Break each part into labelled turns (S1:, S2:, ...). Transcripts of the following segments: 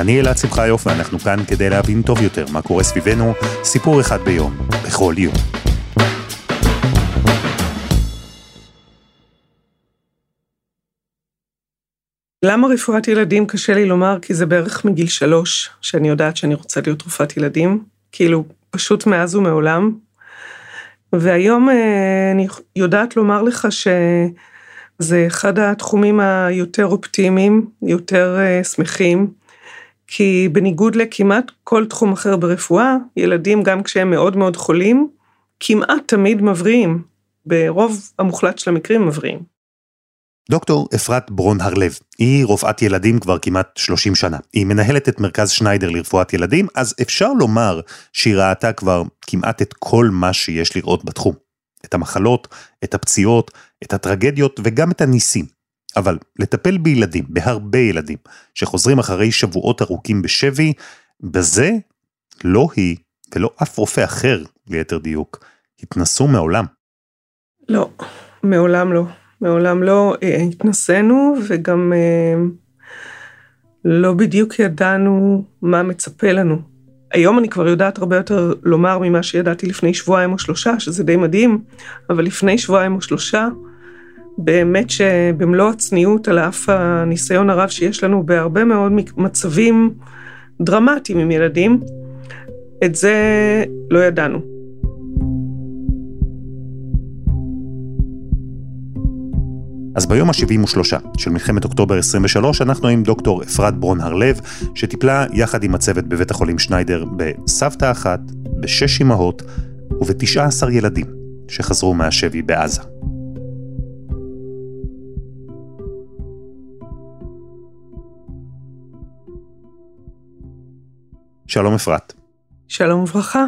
S1: אני אלעד שמחיוף ואנחנו כאן כדי להבין טוב יותר מה קורה סביבנו, סיפור אחד ביום, בכל יום.
S2: למה רפואת ילדים קשה לי לומר? כי זה בערך מגיל שלוש, שאני יודעת שאני רוצה להיות רופאת ילדים, כאילו פשוט מאז ומעולם. והיום אה, אני יודעת לומר לך שזה אחד התחומים היותר אופטימיים, יותר אה, שמחים, כי בניגוד לכמעט כל תחום אחר ברפואה, ילדים גם כשהם מאוד מאוד חולים, כמעט תמיד מבריאים, ברוב המוחלט של המקרים מבריאים.
S1: דוקטור אפרת ברון הרלב, היא רופאת ילדים כבר כמעט 30 שנה. היא מנהלת את מרכז שניידר לרפואת ילדים, אז אפשר לומר שהיא ראתה כבר כמעט את כל מה שיש לראות בתחום. את המחלות, את הפציעות, את הטרגדיות וגם את הניסים. אבל לטפל בילדים, בהרבה ילדים, שחוזרים אחרי שבועות ארוכים בשבי, בזה לא היא ולא אף רופא אחר, ליתר דיוק, התנסו מעולם.
S2: לא, מעולם לא. מעולם לא אה, התנסינו וגם אה, לא בדיוק ידענו מה מצפה לנו. היום אני כבר יודעת הרבה יותר לומר ממה שידעתי לפני שבועיים או שלושה, שזה די מדהים, אבל לפני שבועיים או שלושה, באמת שבמלוא הצניעות, על אף הניסיון הרב שיש לנו בהרבה מאוד מצבים דרמטיים עם ילדים, את זה לא ידענו.
S1: אז ביום ה-73 של מלחמת אוקטובר 23, אנחנו עם דוקטור אפרת ברון הרלב, שטיפלה יחד עם הצוות בבית החולים שניידר בסבתא אחת, בשש אמהות וב-19 ילדים שחזרו מהשבי בעזה. שלום אפרת.
S2: שלום וברכה.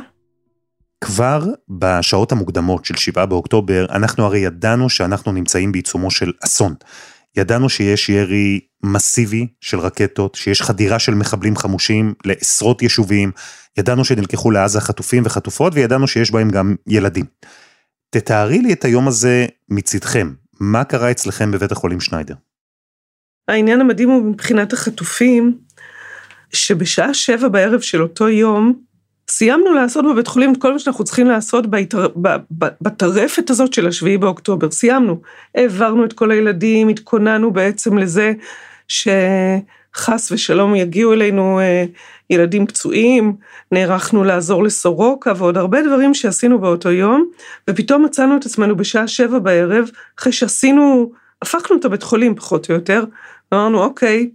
S1: כבר בשעות המוקדמות של 7 באוקטובר, אנחנו הרי ידענו שאנחנו נמצאים בעיצומו של אסון. ידענו שיש ירי מסיבי של רקטות, שיש חדירה של מחבלים חמושים לעשרות יישובים, ידענו שנלקחו לעזה חטופים וחטופות, וידענו שיש בהם גם ילדים. תתארי לי את היום הזה מצדכם, מה קרה אצלכם בבית החולים שניידר?
S2: העניין המדהים הוא מבחינת החטופים, שבשעה שבע בערב של אותו יום, סיימנו לעשות בבית חולים את כל מה שאנחנו צריכים לעשות בהתר... בטרפת הזאת של השביעי באוקטובר, סיימנו. העברנו את כל הילדים, התכוננו בעצם לזה שחס ושלום יגיעו אלינו אה, ילדים פצועים, נערכנו לעזור לסורוקה ועוד הרבה דברים שעשינו באותו יום, ופתאום מצאנו את עצמנו בשעה שבע בערב, אחרי שעשינו, הפכנו את הבית חולים פחות או יותר, אמרנו אוקיי,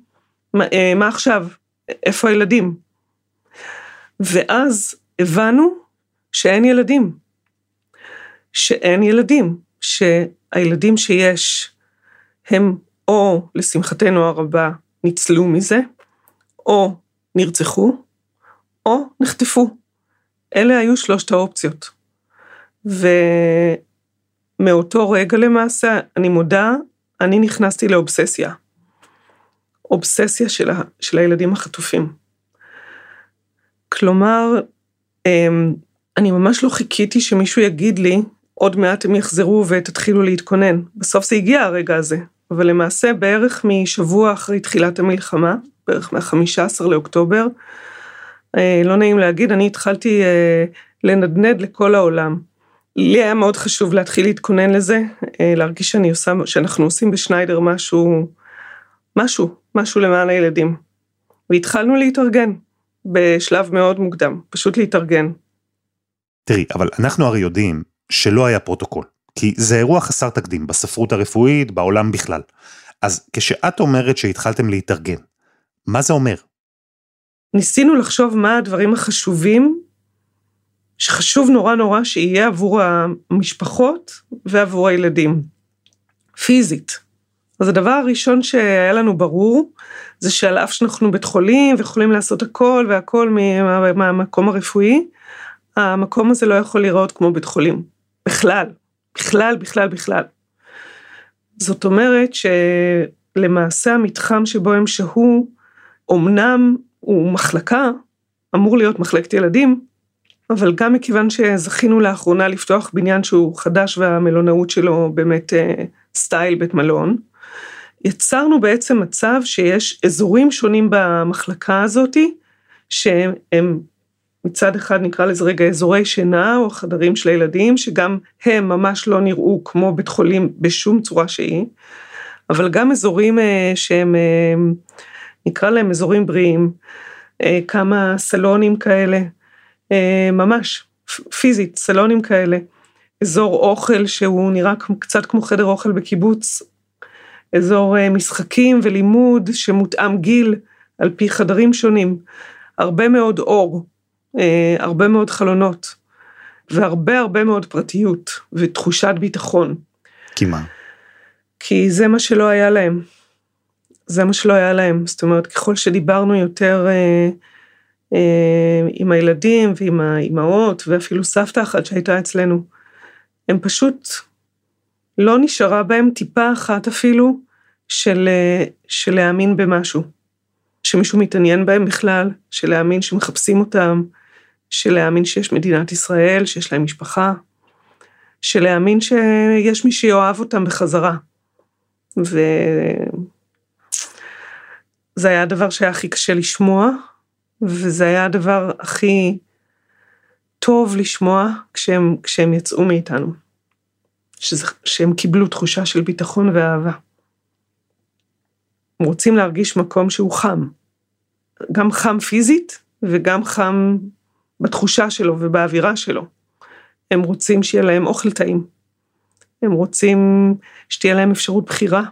S2: מה, אה, מה עכשיו? איפה הילדים? ואז הבנו שאין ילדים. שאין ילדים, שהילדים שיש הם או לשמחתנו הרבה ניצלו מזה, או נרצחו, או נחטפו. אלה היו שלושת האופציות. ומאותו רגע למעשה, אני מודה, אני נכנסתי לאובססיה. אובססיה של, ה, של הילדים החטופים. כלומר, אמ, אני ממש לא חיכיתי שמישהו יגיד לי, עוד מעט הם יחזרו ותתחילו להתכונן. בסוף זה הגיע הרגע הזה, אבל למעשה בערך משבוע אחרי תחילת המלחמה, בערך מה-15 לאוקטובר, אה, לא נעים להגיד, אני התחלתי אה, לנדנד לכל העולם. לי היה מאוד חשוב להתחיל להתכונן לזה, אה, להרגיש שאני עושה, שאנחנו עושים בשניידר משהו, משהו, משהו למען הילדים. והתחלנו להתארגן. בשלב מאוד מוקדם, פשוט להתארגן.
S1: תראי, אבל אנחנו הרי יודעים שלא היה פרוטוקול, כי זה אירוע חסר תקדים בספרות הרפואית, בעולם בכלל. אז כשאת אומרת שהתחלתם להתארגן, מה זה אומר?
S2: ניסינו לחשוב מה הדברים החשובים, שחשוב נורא נורא שיהיה עבור המשפחות ועבור הילדים. פיזית. אז הדבר הראשון שהיה לנו ברור, זה שעל אף שאנחנו בית חולים ויכולים לעשות הכל והכל מהמקום הרפואי, המקום הזה לא יכול להיראות כמו בית חולים, בכלל, בכלל, בכלל, בכלל. זאת אומרת שלמעשה המתחם שבו הם שהו, אמנם הוא מחלקה, אמור להיות מחלקת ילדים, אבל גם מכיוון שזכינו לאחרונה לפתוח בניין שהוא חדש והמלונאות שלו באמת אה, סטייל בית מלון, יצרנו בעצם מצב שיש אזורים שונים במחלקה הזאתי, שהם מצד אחד נקרא לזה רגע אזורי שינה או חדרים של הילדים, שגם הם ממש לא נראו כמו בית חולים בשום צורה שהיא, אבל גם אזורים אה, שהם, אה, נקרא להם אזורים בריאים, אה, כמה סלונים כאלה, ממש פיזית, סלונים כאלה, אזור אוכל שהוא נראה קצת כמו חדר אוכל בקיבוץ, אזור משחקים ולימוד שמותאם גיל על פי חדרים שונים, הרבה מאוד אור, אה, הרבה מאוד חלונות, והרבה הרבה מאוד פרטיות ותחושת ביטחון.
S1: כי מה?
S2: כי זה מה שלא היה להם. זה מה שלא היה להם. זאת אומרת, ככל שדיברנו יותר אה, אה, עם הילדים ועם האימהות, ואפילו סבתא אחת שהייתה אצלנו, הם פשוט, לא נשארה בהם טיפה אחת אפילו של, אה, של להאמין במשהו. שמישהו מתעניין בהם בכלל, של להאמין שמחפשים אותם, של להאמין שיש מדינת ישראל, שיש להם משפחה, של להאמין שיש מי שיאהב אותם בחזרה. וזה היה הדבר שהיה הכי קשה לשמוע, וזה היה הדבר הכי טוב לשמוע כשהם, כשהם יצאו מאיתנו. שזה, שהם קיבלו תחושה של ביטחון ואהבה. הם רוצים להרגיש מקום שהוא חם. גם חם פיזית וגם חם בתחושה שלו ובאווירה שלו. הם רוצים שיהיה להם אוכל טעים. הם רוצים שתהיה להם אפשרות בחירה.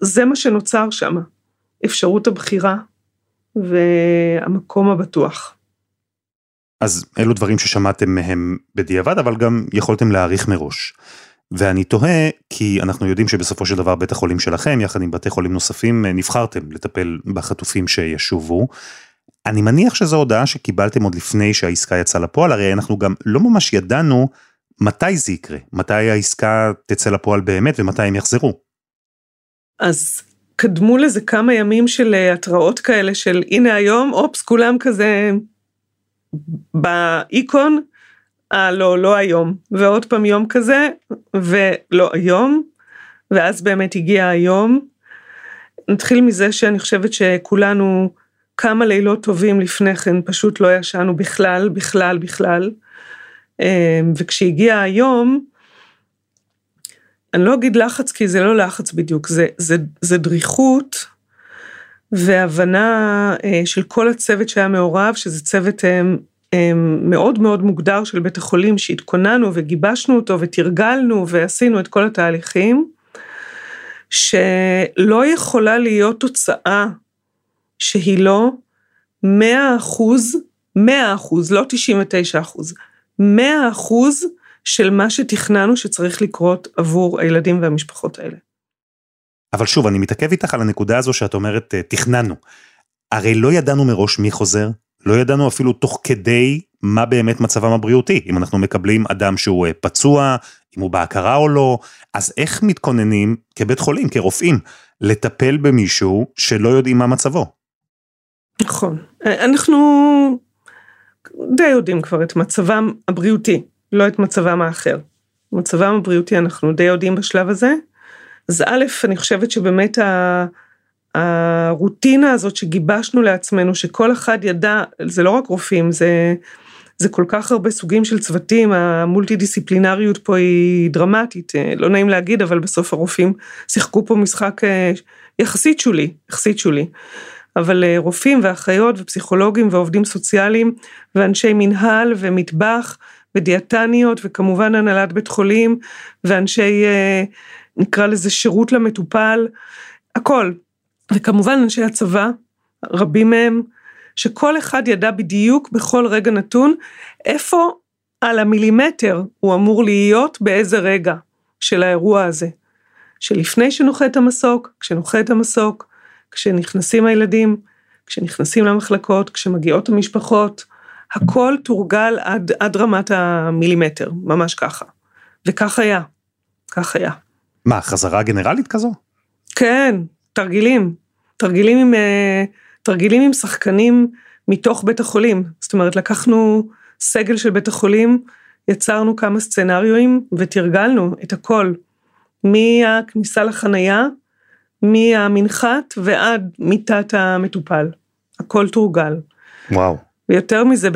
S2: זה מה שנוצר שם, אפשרות הבחירה והמקום הבטוח.
S1: אז אלו דברים ששמעתם מהם בדיעבד, אבל גם יכולתם להעריך מראש. ואני תוהה, כי אנחנו יודעים שבסופו של דבר בית החולים שלכם, יחד עם בתי חולים נוספים, נבחרתם לטפל בחטופים שישובו. אני מניח שזו הודעה שקיבלתם עוד לפני שהעסקה יצאה לפועל, הרי אנחנו גם לא ממש ידענו מתי זה יקרה, מתי העסקה תצא לפועל באמת ומתי הם יחזרו.
S2: אז קדמו לזה כמה ימים של אה, התראות כאלה של הנה היום, אופס, כולם כזה באיקון, אה לא, לא היום, ועוד פעם יום כזה, ולא היום, ואז באמת הגיע היום. נתחיל מזה שאני חושבת שכולנו כמה לילות טובים לפני כן פשוט לא ישנו בכלל, בכלל, בכלל. אמ, וכשהגיע היום, אני לא אגיד לחץ כי זה לא לחץ בדיוק, זה, זה, זה דריכות והבנה אה, של כל הצוות שהיה מעורב, שזה צוות אמ, אמ, מאוד מאוד מוגדר של בית החולים שהתכוננו וגיבשנו אותו ותרגלנו ועשינו את כל התהליכים, שלא יכולה להיות תוצאה שהיא לא 100 אחוז, 100 אחוז, לא 99 אחוז, 100 אחוז של מה שתכננו שצריך לקרות עבור הילדים והמשפחות האלה.
S1: אבל שוב, אני מתעכב איתך על הנקודה הזו שאת אומרת, אה, תכננו. הרי לא ידענו מראש מי חוזר, לא ידענו אפילו תוך כדי מה באמת מצבם הבריאותי, אם אנחנו מקבלים אדם שהוא אה, פצוע, אם הוא בהכרה או לא, אז איך מתכוננים כבית חולים, כרופאים, לטפל במישהו שלא יודעים מה מצבו?
S2: נכון. אנחנו די יודעים כבר את מצבם הבריאותי, לא את מצבם האחר. מצבם הבריאותי אנחנו די יודעים בשלב הזה. אז א', אני חושבת שבאמת ה... הרוטינה הזאת שגיבשנו לעצמנו, שכל אחד ידע, זה לא רק רופאים, זה, זה כל כך הרבה סוגים של צוותים, המולטי דיסציפלינריות פה היא דרמטית, לא נעים להגיד, אבל בסוף הרופאים שיחקו פה משחק אה, יחסית שולי, יחסית שולי. אבל אה, רופאים ואחיות ופסיכולוגים ועובדים סוציאליים ואנשי מנהל ומטבח ודיאטניות וכמובן הנהלת בית חולים ואנשי אה, נקרא לזה שירות למטופל, הכל. וכמובן אנשי הצבא, רבים מהם, שכל אחד ידע בדיוק בכל רגע נתון איפה על המילימטר הוא אמור להיות באיזה רגע של האירוע הזה. שלפני שנוחת המסוק, כשנוחת המסוק, כשנכנסים הילדים, כשנכנסים למחלקות, כשמגיעות המשפחות, הכל תורגל עד, עד רמת המילימטר, ממש ככה. וכך היה, כך היה.
S1: מה, חזרה גנרלית כזו?
S2: כן, תרגילים. תרגילים עם, אה, תרגילים עם שחקנים מתוך בית החולים. זאת אומרת, לקחנו סגל של בית החולים, יצרנו כמה סצנריואים ותרגלנו את הכל. מהכניסה לחנייה, מהמנחת ועד מיטת המטופל. הכל תורגל.
S1: וואו.
S2: ויותר מזה,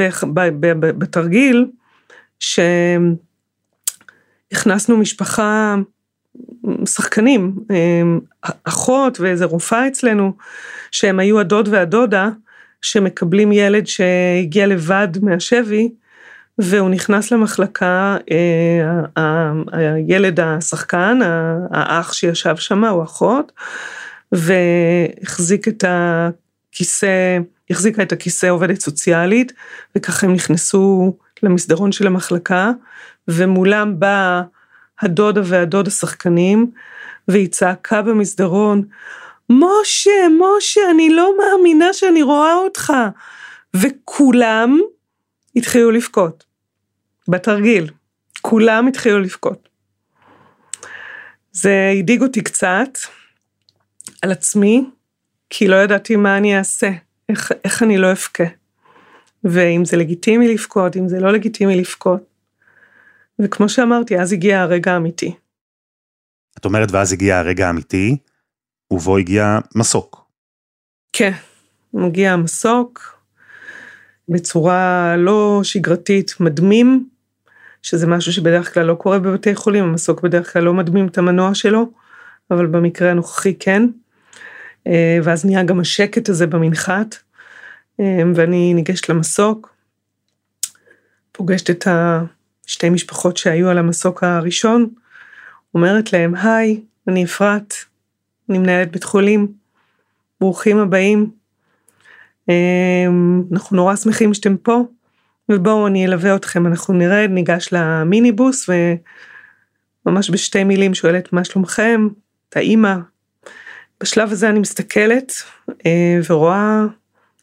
S2: בתרגיל, שהכנסנו משפחה, שחקנים, אחות ואיזה רופאה אצלנו, שהם היו הדוד והדודה, שמקבלים ילד שהגיע לבד מהשבי, והוא נכנס למחלקה, אה, הילד השחקן, האח שישב שם, או אחות, והחזיק את הכיסא, החזיקה את הכיסא עובדת סוציאלית, וככה הם נכנסו למסדרון של המחלקה, ומולם בא הדודה והדוד השחקנים, והיא צעקה במסדרון, משה, משה, אני לא מאמינה שאני רואה אותך. וכולם התחילו לבכות. בתרגיל. כולם התחילו לבכות. זה הדאיג אותי קצת על עצמי, כי לא ידעתי מה אני אעשה, איך, איך אני לא אבכה. ואם זה לגיטימי לבכות, אם זה לא לגיטימי לבכות. וכמו שאמרתי, אז הגיע הרגע האמיתי.
S1: את אומרת, ואז הגיע הרגע האמיתי, ובו הגיע מסוק.
S2: כן, מגיע המסוק, בצורה לא שגרתית, מדמים, שזה משהו שבדרך כלל לא קורה בבתי חולים, המסוק בדרך כלל לא מדמים את המנוע שלו, אבל במקרה הנוכחי כן. אה, ואז נהיה גם השקט הזה במנחת, אה, ואני ניגשת למסוק, פוגשת את השתי משפחות שהיו על המסוק הראשון, אומרת להם, היי, אני אפרת, אני מנהלת בית חולים, ברוכים הבאים. אה, אנחנו נורא שמחים שאתם פה. ובואו אני אלווה אתכם, אנחנו נרד, ניגש למיניבוס וממש בשתי מילים שואלת מה שלומכם, את האימא. בשלב הזה אני מסתכלת אה, ורואה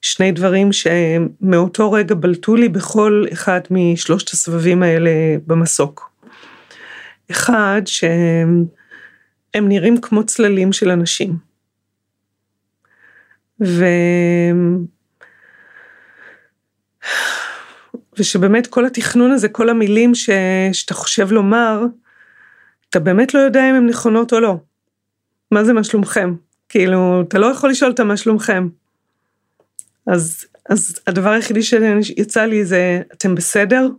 S2: שני דברים שמאותו רגע בלטו לי בכל אחד משלושת הסבבים האלה במסוק. אחד, שהם נראים כמו צללים של אנשים. ו... ושבאמת כל התכנון הזה, כל המילים ש, שאתה חושב לומר, אתה באמת לא יודע אם הן נכונות או לא. מה זה מה שלומכם? כאילו, אתה לא יכול לשאול אותם מה שלומכם. אז, אז הדבר היחידי שיצא לי זה, אתם בסדר?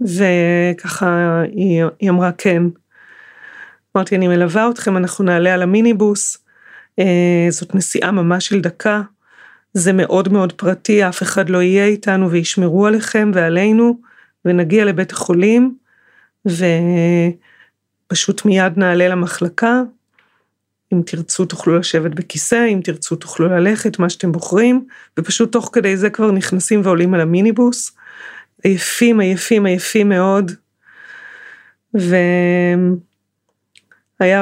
S2: וככה היא, היא אמרה כן. אמרתי, אני מלווה אתכם, אנחנו נעלה על המיניבוס, אה, זאת נסיעה ממש של דקה. זה מאוד מאוד פרטי, אף אחד לא יהיה איתנו וישמרו עליכם ועלינו, ונגיע לבית החולים, ופשוט מיד נעלה למחלקה. אם תרצו תוכלו לשבת בכיסא, אם תרצו תוכלו ללכת, מה שאתם בוחרים, ופשוט תוך כדי זה כבר נכנסים ועולים על המיניבוס. עייפים, עייפים, עייפים מאוד. והיה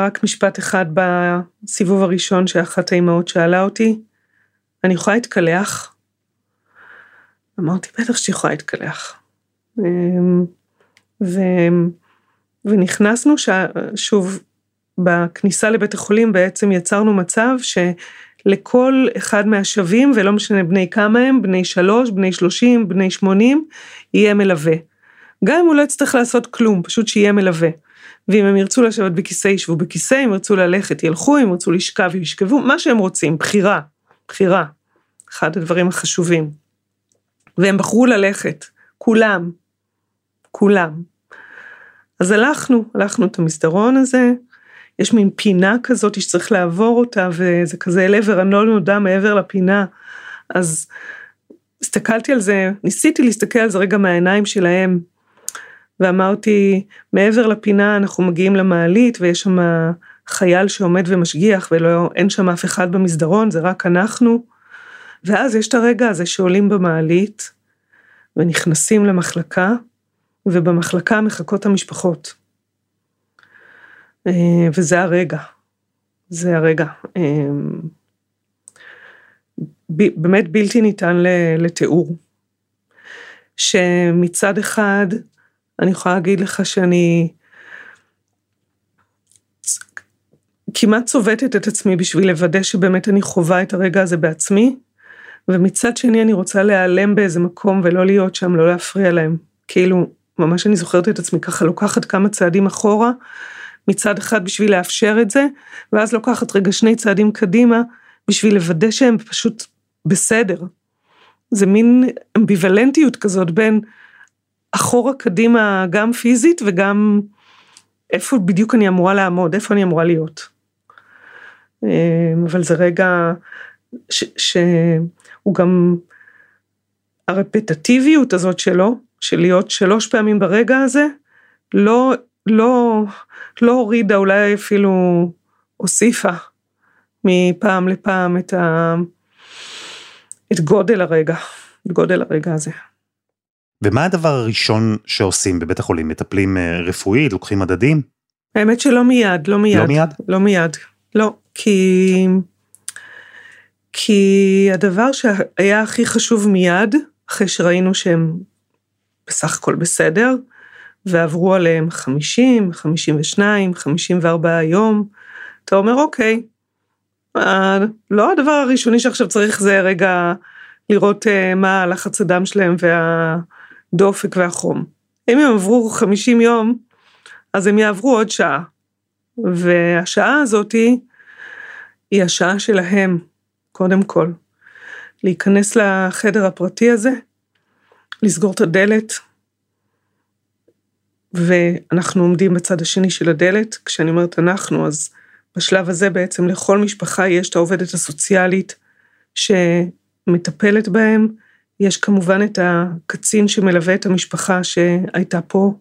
S2: רק משפט אחד בסיבוב הראשון שאחת האימהות שאלה אותי, אני יכולה להתקלח? אמרתי, בטח שהיא יכולה להתקלח. אמ, ו... ונכנסנו ש... שוב, בכניסה לבית החולים בעצם יצרנו מצב שלכל אחד מהשווים, ולא משנה בני כמה הם, בני שלוש, בני שלושים, בני שמונים, יהיה מלווה. גם אם הוא לא יצטרך לעשות כלום, פשוט שיהיה מלווה. ואם הם ירצו לשבת בכיסא, ישבו בכיסא, אם ירצו ללכת, ילכו, אם ירצו לשכב, ישכבו, מה שהם רוצים, בחירה, בחירה. אחד הדברים החשובים. והם בחרו ללכת, כולם, כולם. אז הלכנו, הלכנו את המסדרון הזה, יש מין פינה כזאת שצריך לעבור אותה, וזה כזה אל עבר הלא נודע מעבר לפינה. אז הסתכלתי על זה, ניסיתי להסתכל על זה רגע מהעיניים שלהם, ואמרתי, מעבר לפינה אנחנו מגיעים למעלית, ויש שם חייל שעומד ומשגיח, ואין שם אף אחד במסדרון, זה רק אנחנו. ואז יש את הרגע הזה שעולים במעלית ונכנסים למחלקה, ובמחלקה מחכות המשפחות. אה, וזה הרגע. זה הרגע. אה, באמת בלתי ניתן לתיאור. שמצד אחד, אני יכולה להגיד לך שאני כמעט צובטת את עצמי בשביל לוודא שבאמת אני חווה את הרגע הזה בעצמי, ומצד שני אני רוצה להיעלם באיזה מקום ולא להיות שם, לא להפריע להם. כאילו, ממש אני זוכרת את עצמי ככה לוקחת כמה צעדים אחורה, מצד אחד בשביל לאפשר את זה, ואז לוקחת רגע שני צעדים קדימה, בשביל לוודא שהם פשוט בסדר. זה מין אמביוולנטיות כזאת בין אחורה קדימה גם פיזית וגם איפה בדיוק אני אמורה לעמוד, איפה אני אמורה להיות. אמ, אבל זה רגע שהוא גם הרפטטיביות הזאת שלו, של להיות שלוש פעמים ברגע הזה, לא, לא, לא הורידה, אולי אפילו הוסיפה מפעם לפעם את, ה, את גודל הרגע, את גודל הרגע הזה.
S1: ומה הדבר הראשון שעושים בבית החולים? מטפלים אה, רפואית, לוקחים מדדים?
S2: האמת שלא מיד, לא מיד.
S1: לא מיד?
S2: לא מיד, לא, כי... כי הדבר שהיה הכי חשוב מיד, אחרי שראינו שהם בסך הכל בסדר, ועברו עליהם 50, 52, 54 יום, אתה אומר אוקיי, אה, לא הדבר הראשוני שעכשיו צריך זה רגע לראות אה, מה הלחץ הדם שלהם והדופק והחום. אם הם עברו 50 יום, אז הם יעברו עוד שעה. והשעה הזאתי היא השעה שלהם, קודם כל. להיכנס לחדר הפרטי הזה, לסגור את הדלת, ואנחנו עומדים בצד השני של הדלת. כשאני אומרת אנחנו, אז בשלב הזה בעצם לכל משפחה יש את העובדת הסוציאלית שמטפלת בהם. יש כמובן את הקצין שמלווה את המשפחה שהייתה פה.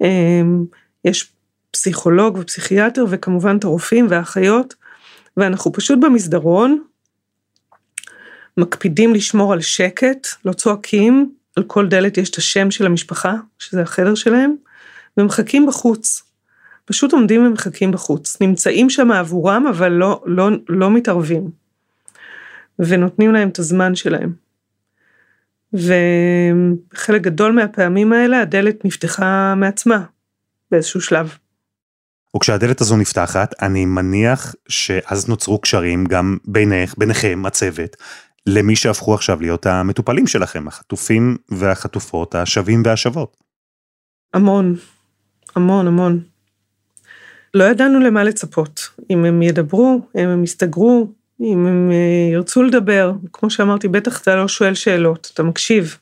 S2: אמ, יש פסיכולוג ופסיכיאטר וכמובן את הרופאים והאחיות, ואנחנו פשוט במסדרון, מקפידים לשמור על שקט, לא צועקים, על כל דלת יש את השם של המשפחה, שזה החדר שלהם, ומחכים בחוץ. פשוט עומדים ומחכים בחוץ. נמצאים שם עבורם, אבל לא, לא, לא מתערבים. ונותנים להם את הזמן שלהם. וחלק גדול מהפעמים האלה הדלת נפתחה מעצמה באיזשהו שלב.
S1: וכשהדלת הזו נפתחת, אני מניח שאז נוצרו קשרים גם בינך, ביניכם, הצוות, למי שהפכו עכשיו להיות המטופלים שלכם, החטופים והחטופות, השבים והשבות.
S2: המון, המון, המון. לא ידענו למה לצפות, אם הם ידברו, אם הם יסתגרו, אם הם אה, ירצו לדבר, כמו שאמרתי, בטח אתה לא שואל שאלות, אתה מקשיב.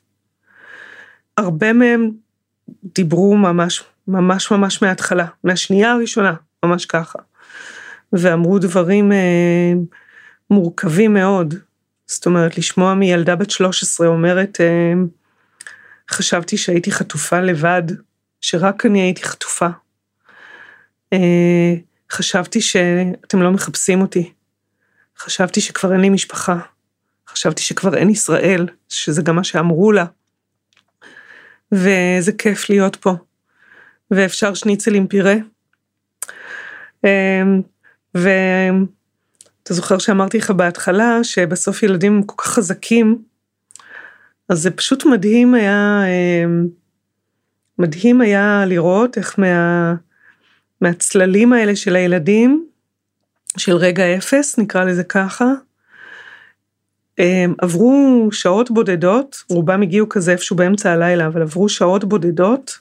S2: הרבה מהם דיברו ממש ממש ממש מההתחלה, מהשנייה הראשונה, ממש ככה. ואמרו דברים אה, מורכבים מאוד. זאת אומרת, לשמוע מילדה בת 13 אומרת, אה, חשבתי שהייתי חטופה לבד, שרק אני הייתי חטופה. אה, חשבתי שאתם לא מחפשים אותי. חשבתי שכבר אין לי משפחה. חשבתי שכבר אין ישראל, שזה גם מה שאמרו לה. ואיזה כיף להיות פה. ואפשר שניצל עם פירה. אמ, ואתה זוכר שאמרתי לך בהתחלה שבסוף ילדים כל כך חזקים, אז זה פשוט מדהים היה, אמ, מדהים היה לראות איך מה, מהצללים האלה של הילדים, של רגע אפס, נקרא לזה ככה, אמ, עברו שעות בודדות, רובם הגיעו כזה איפשהו באמצע הלילה, אבל עברו שעות בודדות,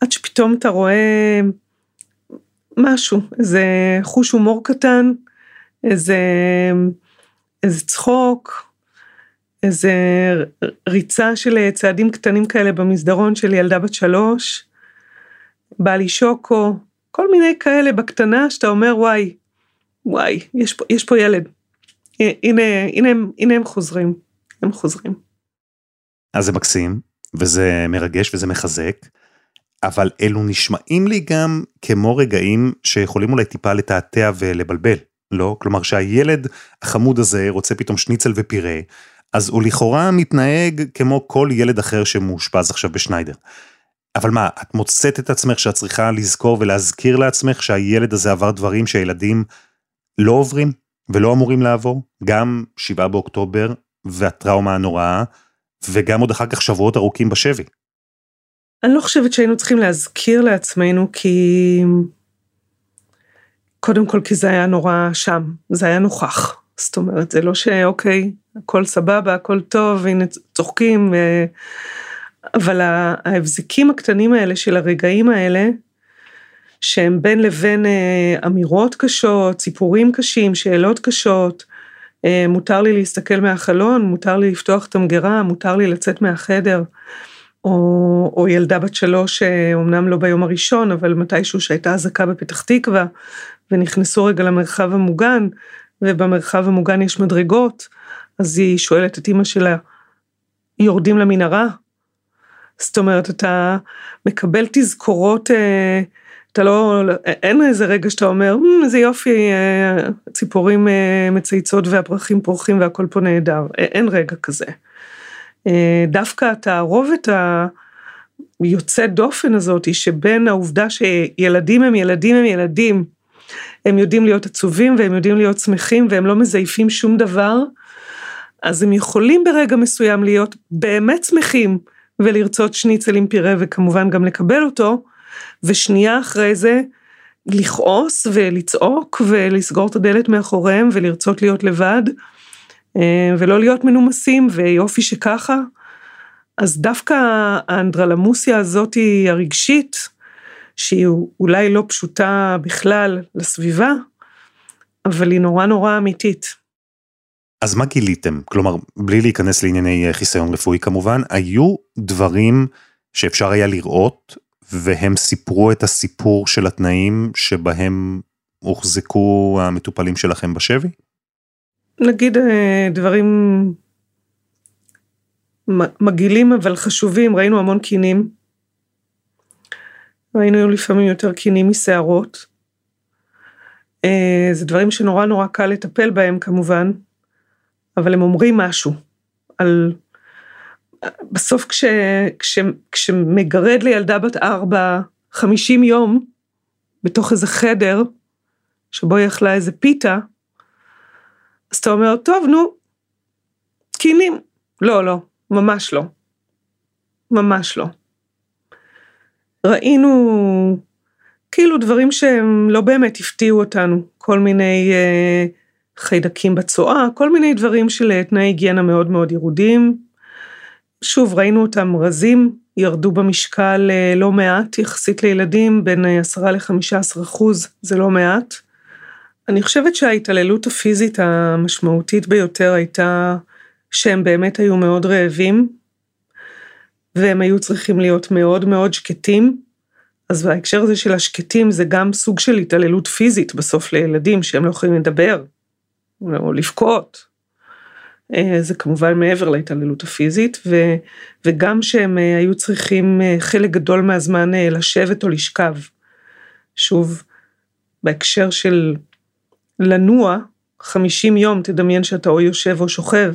S2: עד שפתאום אתה רואה משהו, איזה חוש הומור קטן, איזה, איזה צחוק, איזה ריצה של צעדים קטנים כאלה במסדרון של ילדה בת שלוש, בא לי שוקו, כל מיני כאלה בקטנה שאתה אומר וואי, וואי, יש פה, יש פה ילד. הנה, הנה, הנה, הנה הם חוזרים, הם חוזרים.
S1: אז זה מקסים, וזה מרגש וזה מחזק. אבל אלו נשמעים לי גם כמו רגעים שיכולים אולי טיפה לתעתע ולבלבל, לא? כלומר שהילד החמוד הזה רוצה פתאום שניצל ופירה, אז הוא לכאורה מתנהג כמו כל ילד אחר שמאושפז עכשיו בשניידר. אבל מה, את מוצאת את עצמך שאת צריכה לזכור ולהזכיר לעצמך שהילד הזה עבר דברים שהילדים לא עוברים ולא אמורים לעבור? גם 7 באוקטובר והטראומה הנוראה, וגם עוד אחר כך שבועות ארוכים בשבי.
S2: אני לא חושבת שהיינו צריכים להזכיר לעצמנו, כי... קודם כל כי זה היה נורא שם, זה היה נוכח. זאת אומרת, זה לא שאוקיי, הכל סבבה, הכל טוב, הנה צוחקים, ו... אבל ההבזקים הקטנים האלה של הרגעים האלה, שהם בין לבין אה, אמירות קשות, סיפורים קשים, שאלות קשות, אה, מותר לי להסתכל מהחלון, מותר לי לפתוח את המגירה, מותר לי לצאת מהחדר, או, או ילדה בת שלוש, אומנם לא ביום הראשון, אבל מתישהו שהייתה אזעקה בפתח תקווה, ונכנסו רגע למרחב המוגן, ובמרחב המוגן יש מדרגות, אז היא שואלת את אימא שלה, יורדים למנהרה? זאת אומרת, אתה מקבל תזכורות, אה, אתה לא, אין איזה רגע שאתה אומר, אמ, איזה יופי, אה, ציפורים אה, מצייצות והפרחים פורחים והכל פה נהדר, אין רגע כזה. דווקא התערובת היוצאת דופן הזאת, שבין העובדה שילדים הם ילדים הם ילדים, הם יודעים להיות עצובים והם יודעים להיות שמחים והם לא מזייפים שום דבר, אז הם יכולים ברגע מסוים להיות באמת שמחים ולרצות שניצל עם פירה וכמובן גם לקבל אותו, ושנייה אחרי זה לכעוס ולצעוק ולסגור את הדלת מאחוריהם ולרצות להיות לבד. אה, ולא להיות מנומסים ויופי שככה. אז דווקא האנדרלמוסיה הזאת הרגשית, שהיא אולי לא פשוטה בכלל לסביבה, אבל היא נורא נורא אמיתית.
S1: אז מה גיליתם? כלומר, בלי להיכנס לענייני חיסיון רפואי כמובן, היו דברים שאפשר היה לראות, והם סיפרו את הסיפור של התנאים שבהם הוחזקו המטופלים שלכם בשבי?
S2: נגיד אה, דברים מגעילים אבל חשובים, ראינו המון קינים. ראינו לפעמים יותר קינים משערות. אה, זה דברים שנורא נורא קל לטפל בהם כמובן, אבל הם אומרים משהו על... בסוף כש, כש, כשמגרד לילדה בת ארבע חמישים יום בתוך איזה חדר שבו היא אכלה איזה פיתה, אז אתה אומר, טוב, נו, קינים. לא, לא, ממש לא. ממש לא. ראינו כאילו דברים שהם לא באמת הפתיעו אותנו, כל מיני אה, חיידקים בצואה, כל מיני דברים של אה, תנאי היגיינה מאוד מאוד ירודים. שוב, ראינו אותם רזים, ירדו במשקל אה, לא מעט יחסית לילדים, בין 10 ל-15 אחוז, זה לא מעט. אני חושבת שההתעללות הפיזית המשמעותית ביותר הייתה שהם באמת היו מאוד רעבים, והם היו צריכים להיות מאוד מאוד שקטים. אז בהקשר הזה של השקטים זה גם סוג של התעללות פיזית בסוף לילדים שהם לא יכולים לדבר, או לבכות. אה, זה כמובן מעבר להתעללות הפיזית, ו, וגם שהם אה, היו צריכים אה, חלק גדול מהזמן לשבת או לשכב. שוב, בהקשר של לנוע, 50 יום, תדמיין שאתה או יושב או שוכב,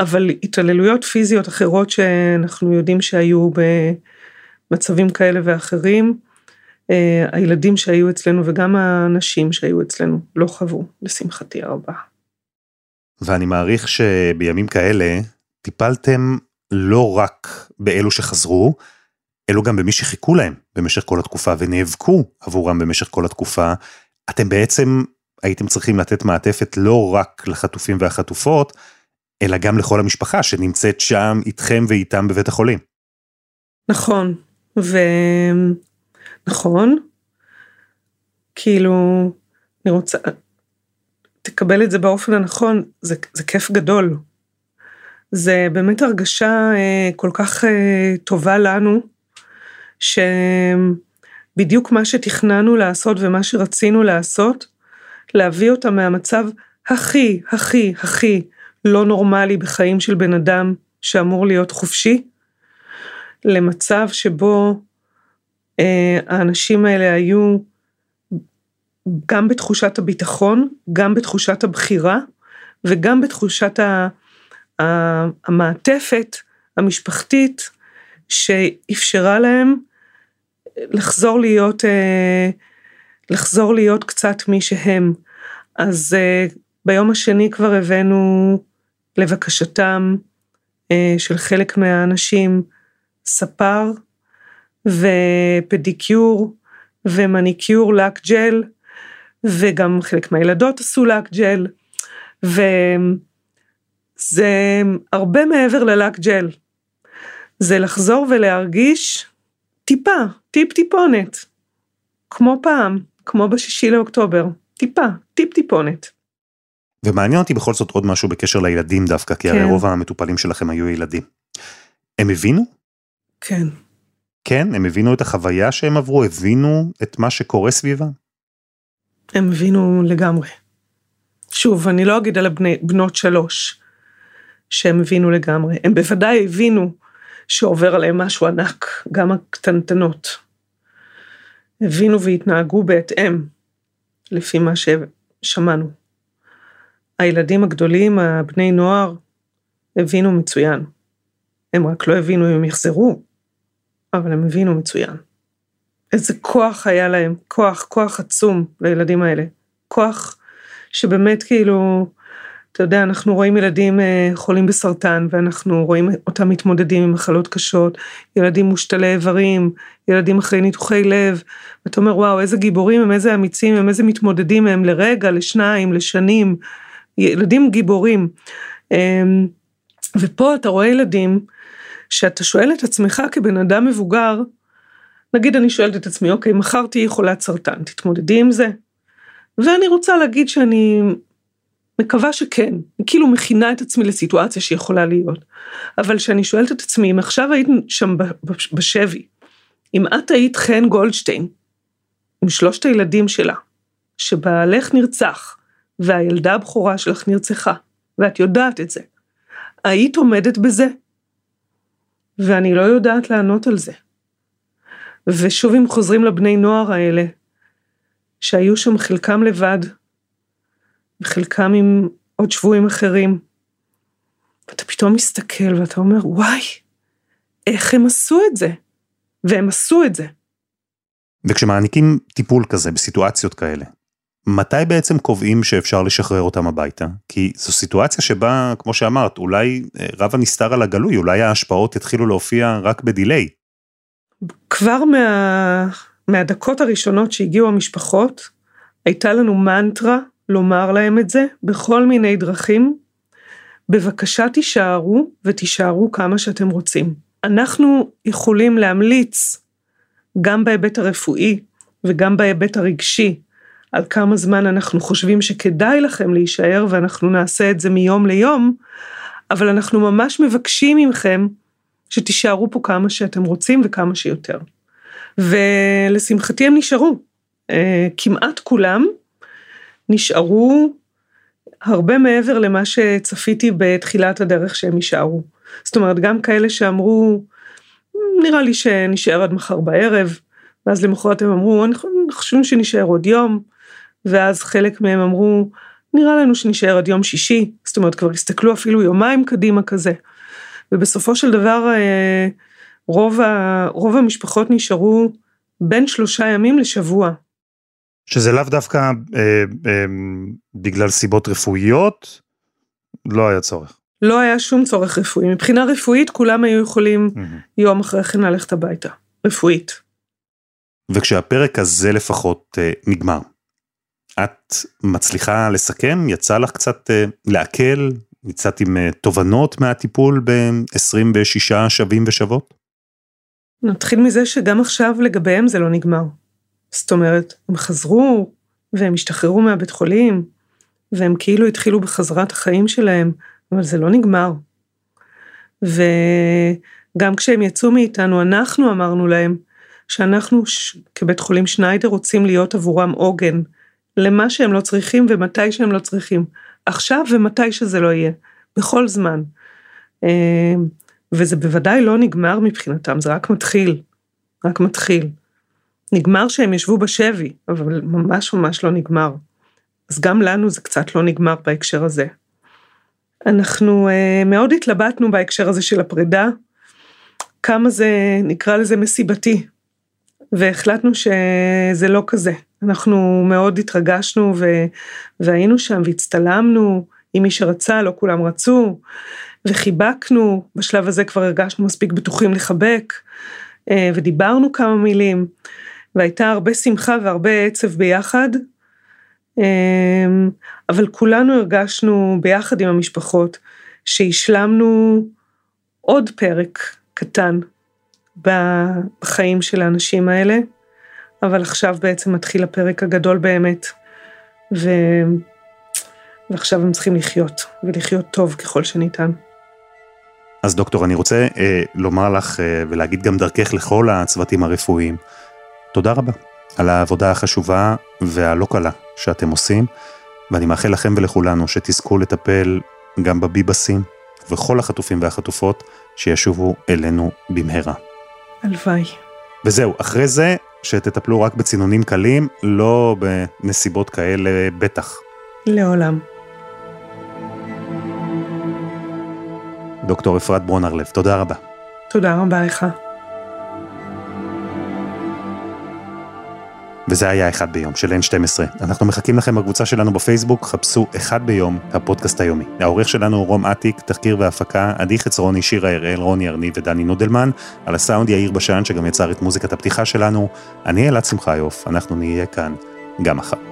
S2: אבל התעללויות פיזיות אחרות שאנחנו יודעים שהיו במצבים כאלה ואחרים, הילדים שהיו אצלנו וגם האנשים שהיו אצלנו לא חוו, לשמחתי הרבה.
S1: ואני מעריך שבימים כאלה טיפלתם לא רק באלו שחזרו, אלו גם במי שחיכו להם במשך כל התקופה ונאבקו עבורם במשך כל התקופה. אתם בעצם הייתם צריכים לתת מעטפת לא רק לחטופים והחטופות, אלא גם לכל המשפחה שנמצאת שם איתכם ואיתם בבית החולים.
S2: נכון, ונכון, כאילו, אני רוצה, תקבל את זה באופן הנכון, זה, זה כיף גדול. זה באמת הרגשה אה, כל כך אה, טובה לנו, שבדיוק מה שתכננו לעשות ומה שרצינו לעשות, להביא אותה מהמצב הכי, הכי, הכי לא נורמלי בחיים של בן אדם שאמור להיות חופשי, למצב שבו אה, האנשים האלה היו גם בתחושת הביטחון, גם בתחושת הבחירה וגם בתחושת המעטפת המשפחתית שאפשרה להם לחזור להיות, אה, לחזור להיות קצת מי שהם. אז אה, ביום השני כבר הבאנו לבקשתם אה, של חלק מהאנשים ספר ופדיקיור ומניקיור לק ג'ל, וגם חלק מהילדות עשו לק ג'ל, וזה הרבה מעבר ללק ג'ל. זה לחזור ולהרגיש טיפה, טיפ טיפונת, כמו פעם, כמו בשישי לאוקטובר, טיפה, טיפ טיפונת.
S1: ומעניין אותי בכל זאת עוד משהו בקשר לילדים דווקא, כי כן. הרי רוב המטופלים שלכם היו ילדים. הם הבינו?
S2: כן.
S1: כן? הם הבינו את החוויה שהם עברו? הבינו את מה שקורה סביבם?
S2: הם הבינו לגמרי. שוב, אני לא אגיד על הבנות שלוש שהם הבינו לגמרי. הם בוודאי הבינו שעובר עליהם משהו ענק, גם הקטנטנות. הבינו והתנהגו בהתאם, לפי מה ששמענו. הילדים הגדולים, הבני נוער, הבינו מצוין. הם רק לא הבינו אם הם יחזרו, אבל הם הבינו מצוין. איזה כוח היה להם, כוח, כוח עצום לילדים האלה. כוח שבאמת כאילו, אתה יודע, אנחנו רואים ילדים אה, חולים בסרטן, ואנחנו רואים אותם מתמודדים עם מחלות קשות, ילדים מושתלי איברים, ילדים אחרי ניתוחי לב, ואתה אומר, וואו, איזה גיבורים הם, איזה אמיצים הם, איזה מתמודדים הם לרגע, לשניים, לשנים, ילדים גיבורים. אמ, ופה אתה רואה ילדים שאתה שואל את עצמך כבן אדם מבוגר, נגיד אני שואלת את עצמי, אוקיי, מחר תהיי חולת סרטן, תתמודדי עם זה? ואני רוצה להגיד שאני מקווה שכן, כאילו מכינה את עצמי לסיטואציה שיכולה להיות. אבל כשאני שואלת את עצמי, אם עכשיו היית שם בשבי, אם את היית חן גולדשטיין, עם שלושת הילדים שלה, שבעלך נרצח, והילדה הבכורה שלך נרצחה, ואת יודעת את זה, היית עומדת בזה? ואני לא יודעת לענות על זה. ושוב אם חוזרים לבני נוער האלה, שהיו שם חלקם לבד, וחלקם עם עוד שבויים אחרים, ואתה פתאום מסתכל ואתה אומר, וואי, איך הם עשו את זה? והם עשו את זה.
S1: וכשמעניקים טיפול כזה בסיטואציות כאלה, מתי בעצם קובעים שאפשר לשחרר אותם הביתה? כי זו סיטואציה שבה, כמו שאמרת, אולי אה, רב הנסתר על הגלוי, אולי ההשפעות יתחילו להופיע רק בדיליי.
S2: כבר מה, מהדקות הראשונות שהגיעו המשפחות, הייתה לנו מנטרה לומר להם את זה בכל מיני דרכים. בבקשה תישארו ותישארו כמה שאתם רוצים. אנחנו יכולים להמליץ גם בהיבט הרפואי וגם בהיבט הרגשי על כמה זמן אנחנו חושבים שכדאי לכם להישאר ואנחנו נעשה את זה מיום ליום, אבל אנחנו ממש מבקשים מכם שתישארו פה כמה שאתם רוצים וכמה שיותר. ולשמחתי הם נשארו, אה, כמעט כולם נשארו הרבה מעבר למה שצפיתי בתחילת הדרך שהם יישארו. זאת אומרת, גם כאלה שאמרו, נראה לי שנשאר עד מחר בערב, ואז למחרת הם אמרו, חושבים שנשאר עוד יום, ואז חלק מהם אמרו, נראה לנו שנשאר עד יום שישי, זאת אומרת, כבר הסתכלו אפילו יומיים קדימה כזה. ובסופו של דבר, אה, רוב, ה, רוב המשפחות נשארו בין שלושה ימים לשבוע.
S1: שזה לאו דווקא אה, אה, בגלל סיבות רפואיות, לא היה צורך.
S2: לא היה שום צורך רפואי. מבחינה רפואית כולם היו יכולים mm-hmm. יום אחרי כן ללכת הביתה, רפואית.
S1: וכשהפרק הזה לפחות אה, נגמר, את מצליחה לסכם? יצא לך קצת אה, לעכל? יצאת עם אה, תובנות מהטיפול ב-26 שווים ושוות?
S2: נתחיל מזה שגם עכשיו לגביהם זה לא נגמר. זאת אומרת, הם חזרו והם השתחררו מהבית חולים, והם כאילו התחילו בחזרת החיים שלהם, אבל זה לא נגמר. וגם כשהם יצאו מאיתנו, אנחנו אמרנו להם שאנחנו כבית חולים שניידר רוצים להיות עבורם עוגן למה שהם לא צריכים ומתי שהם לא צריכים. עכשיו ומתי שזה לא יהיה, בכל זמן. אה, וזה בוודאי לא נגמר מבחינתם, זה רק מתחיל, רק מתחיל. נגמר שהם ישבו בשבי, אבל ממש ממש לא נגמר. אז גם לנו זה קצת לא נגמר בהקשר הזה. אנחנו uh, מאוד התלבטנו בהקשר הזה של הפרידה. כמה זה, נקרא לזה מסיבתי, והחלטנו שזה לא כזה. אנחנו מאוד התרגשנו ו... והיינו שם והצטלמנו עם מי שרצה, לא כולם רצו, וחיבקנו, בשלב הזה כבר הרגשנו מספיק בטוחים לחבק, אה, ודיברנו כמה מילים, והייתה הרבה שמחה והרבה עצב ביחד, אה, אבל כולנו הרגשנו ביחד עם המשפחות שהשלמנו עוד פרק קטן בחיים של האנשים האלה, אבל עכשיו בעצם מתחיל הפרק הגדול באמת, ו... ועכשיו הם צריכים לחיות, ולחיות טוב ככל שניתן.
S1: אז דוקטור, אני רוצה אה, לומר לך אה, ולהגיד גם דרכך לכל הצוותים הרפואיים, תודה רבה על העבודה החשובה והלא קלה שאתם עושים, ואני מאחל לכם ולכולנו שתזכו לטפל גם בביבסים וכל החטופים והחטופות שישובו אלינו במהרה.
S2: הלוואי.
S1: וזהו, אחרי זה, שתטפלו רק בצינונים קלים, לא בנסיבות כאלה בטח.
S2: לעולם.
S1: דוקטור אפרת ברונרלב, תודה רבה.
S2: תודה רבה לך.
S1: וזה היה אחד ביום של N12. אנחנו מחכים לכם בקבוצה שלנו בפייסבוק, חפשו אחד ביום, הפודקאסט היומי. העורך שלנו הוא רום אטיק, תחקיר והפקה, עדי חצרוני, שירה הראל, רוני ארניב ודני נודלמן, על הסאונד יאיר בשן שגם יצר את מוזיקת הפתיחה שלנו. אני אלעד שמחיוף, אנחנו נהיה כאן גם מחר.